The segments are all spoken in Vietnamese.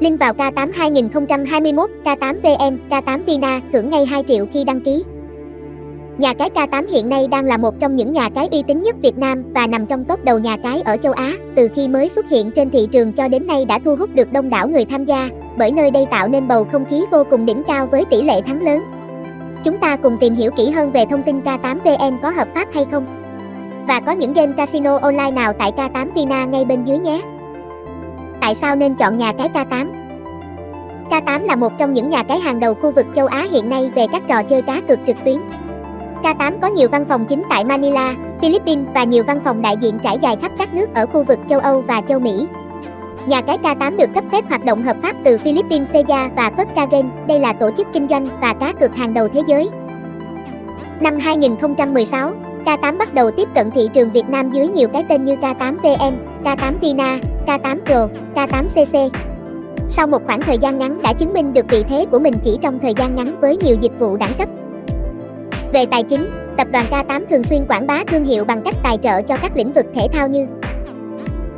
Link vào K8 2021, K8 vn K8 Vina, thưởng ngay 2 triệu khi đăng ký. Nhà cái K8 hiện nay đang là một trong những nhà cái uy tín nhất Việt Nam và nằm trong top đầu nhà cái ở châu Á. Từ khi mới xuất hiện trên thị trường cho đến nay đã thu hút được đông đảo người tham gia, bởi nơi đây tạo nên bầu không khí vô cùng đỉnh cao với tỷ lệ thắng lớn. Chúng ta cùng tìm hiểu kỹ hơn về thông tin K8VN có hợp pháp hay không. Và có những game casino online nào tại K8 Vina ngay bên dưới nhé. Tại sao nên chọn nhà cái K8? K8 là một trong những nhà cái hàng đầu khu vực châu Á hiện nay về các trò chơi cá cược trực tuyến. K8 có nhiều văn phòng chính tại Manila, Philippines và nhiều văn phòng đại diện trải dài khắp các nước ở khu vực châu Âu và châu Mỹ. Nhà cái K8 được cấp phép hoạt động hợp pháp từ Philippines Seja và Phất Game, đây là tổ chức kinh doanh và cá cược hàng đầu thế giới. Năm 2016, K8 bắt đầu tiếp cận thị trường Việt Nam dưới nhiều cái tên như K8VN, K8 Vina, K8 Pro, K8CC. Sau một khoảng thời gian ngắn đã chứng minh được vị thế của mình chỉ trong thời gian ngắn với nhiều dịch vụ đẳng cấp. Về tài chính, tập đoàn K8 thường xuyên quảng bá thương hiệu bằng cách tài trợ cho các lĩnh vực thể thao như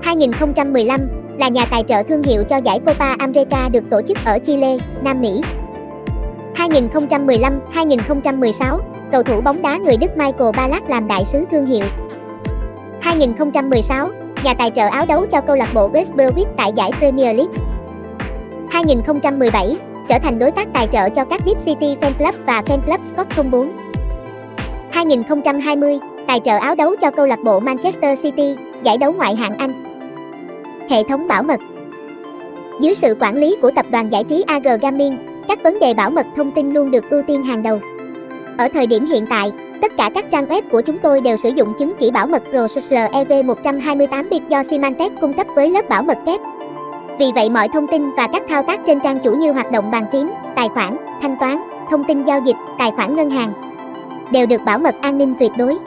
2015 là nhà tài trợ thương hiệu cho giải Copa America được tổ chức ở Chile, Nam Mỹ. 2015-2016, cầu thủ bóng đá người Đức Michael Ballack làm đại sứ thương hiệu. 2016, nhà tài trợ áo đấu cho câu lạc bộ West Bromwich tại giải Premier League. 2017, trở thành đối tác tài trợ cho các Deep City Fan Club và Fan Club Scott 04. 2020, tài trợ áo đấu cho câu lạc bộ Manchester City, giải đấu ngoại hạng Anh. Hệ thống bảo mật Dưới sự quản lý của tập đoàn giải trí AG Gaming, các vấn đề bảo mật thông tin luôn được ưu tiên hàng đầu. Ở thời điểm hiện tại, tất cả các trang web của chúng tôi đều sử dụng chứng chỉ bảo mật ProSecure EV128 bit do Symantec cung cấp với lớp bảo mật kép. Vì vậy mọi thông tin và các thao tác trên trang chủ như hoạt động bàn phím, tài khoản, thanh toán, thông tin giao dịch, tài khoản ngân hàng đều được bảo mật an ninh tuyệt đối.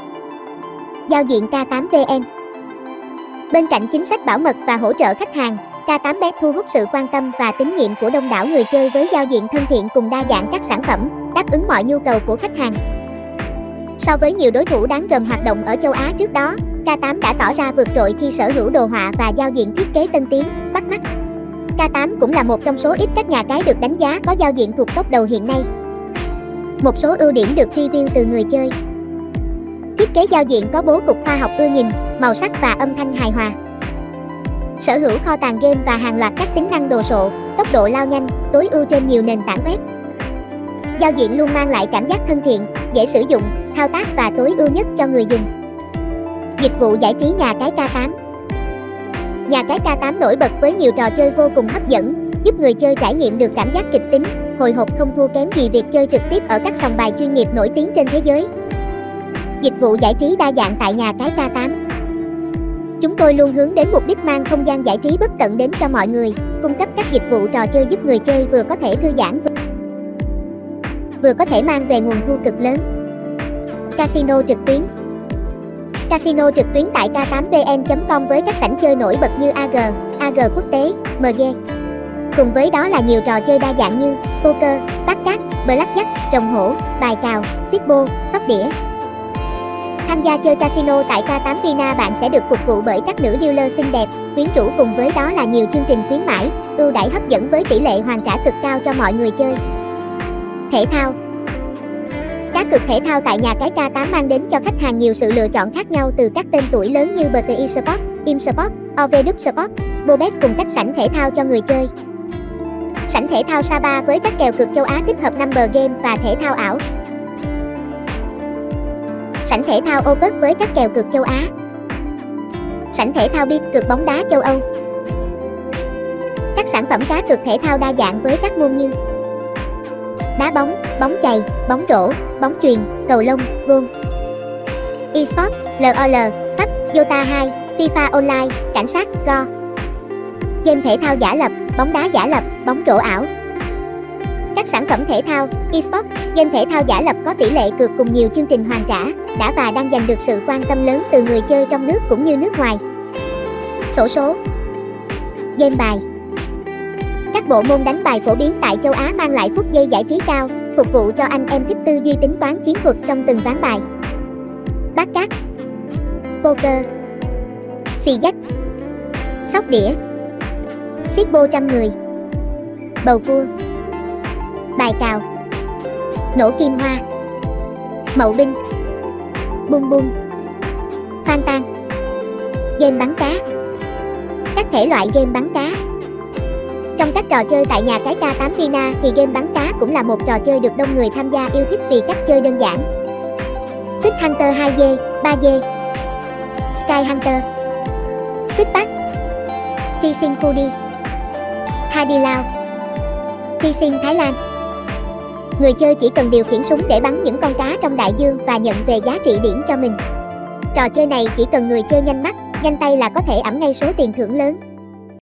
Giao diện K8VN Bên cạnh chính sách bảo mật và hỗ trợ khách hàng, K8bet thu hút sự quan tâm và tín nhiệm của đông đảo người chơi với giao diện thân thiện cùng đa dạng các sản phẩm, đáp ứng mọi nhu cầu của khách hàng. So với nhiều đối thủ đáng gờm hoạt động ở châu Á trước đó, K8 đã tỏ ra vượt trội khi sở hữu đồ họa và giao diện thiết kế tân tiến, bắt mắt. K8 cũng là một trong số ít các nhà cái được đánh giá có giao diện thuộc top đầu hiện nay. Một số ưu điểm được review từ người chơi. Thiết kế giao diện có bố cục khoa học ưa nhìn, màu sắc và âm thanh hài hòa. Sở hữu kho tàng game và hàng loạt các tính năng đồ sộ, tốc độ lao nhanh, tối ưu trên nhiều nền tảng web. Giao diện luôn mang lại cảm giác thân thiện, dễ sử dụng, thao tác và tối ưu nhất cho người dùng. Dịch vụ giải trí nhà cái K8 Nhà cái K8 nổi bật với nhiều trò chơi vô cùng hấp dẫn, giúp người chơi trải nghiệm được cảm giác kịch tính, hồi hộp không thua kém gì việc chơi trực tiếp ở các sòng bài chuyên nghiệp nổi tiếng trên thế giới. Dịch vụ giải trí đa dạng tại nhà cái K8 Chúng tôi luôn hướng đến mục đích mang không gian giải trí bất tận đến cho mọi người, cung cấp các dịch vụ trò chơi giúp người chơi vừa có thể thư giãn vừa, vừa có thể mang về nguồn thu cực lớn. Casino trực tuyến Casino trực tuyến tại k8vn.com với các sảnh chơi nổi bật như AG, AG quốc tế, MG. Cùng với đó là nhiều trò chơi đa dạng như poker, bắt cát, blackjack, trồng hổ, bài cào, xiết bô, sóc đĩa. Tham gia chơi casino tại K8 Vina bạn sẽ được phục vụ bởi các nữ dealer xinh đẹp, quyến rũ cùng với đó là nhiều chương trình khuyến mãi, ưu đãi hấp dẫn với tỷ lệ hoàn trả cực cao cho mọi người chơi. Thể thao Cá cược thể thao tại nhà cái K8 mang đến cho khách hàng nhiều sự lựa chọn khác nhau từ các tên tuổi lớn như BTI Sport, Im Sport, OVD Sport, Spobet cùng các sảnh thể thao cho người chơi. Sảnh thể thao Sapa với các kèo cực châu Á tích hợp number game và thể thao ảo. Sảnh thể thao Opus với các kèo cực châu Á. Sảnh thể thao Bit cực bóng đá châu Âu. Các sản phẩm cá cược thể thao đa dạng với các môn như đá bóng, bóng chày, bóng rổ, bóng chuyền, cầu lông, gôn. eSport, LOL, PUBG, Dota 2, FIFA Online, cảnh sát, Go. Game thể thao giả lập, bóng đá giả lập, bóng rổ ảo. Các sản phẩm thể thao, eSport, game thể thao giả lập có tỷ lệ cược cùng nhiều chương trình hoàn trả, đã và đang giành được sự quan tâm lớn từ người chơi trong nước cũng như nước ngoài. Sổ số Game bài các bộ môn đánh bài phổ biến tại châu Á mang lại phút giây giải trí cao, phục vụ cho anh em thích tư duy tính toán chiến thuật trong từng ván bài. Bát cát Poker Xì dách Sóc đĩa Xiết bô trăm người Bầu cua Bài cào Nổ kim hoa Mậu binh Bung bung Phan tan Game bắn cá Các thể loại game bắn cá trong các trò chơi tại nhà cái K8 Vina thì game bắn cá cũng là một trò chơi được đông người tham gia yêu thích vì cách chơi đơn giản. Thích Hunter 2D, 3D Sky Hunter Thích Bắc Fishing Foodie Hadi Lao Fishing Thái Lan Người chơi chỉ cần điều khiển súng để bắn những con cá trong đại dương và nhận về giá trị điểm cho mình. Trò chơi này chỉ cần người chơi nhanh mắt, nhanh tay là có thể ẵm ngay số tiền thưởng lớn.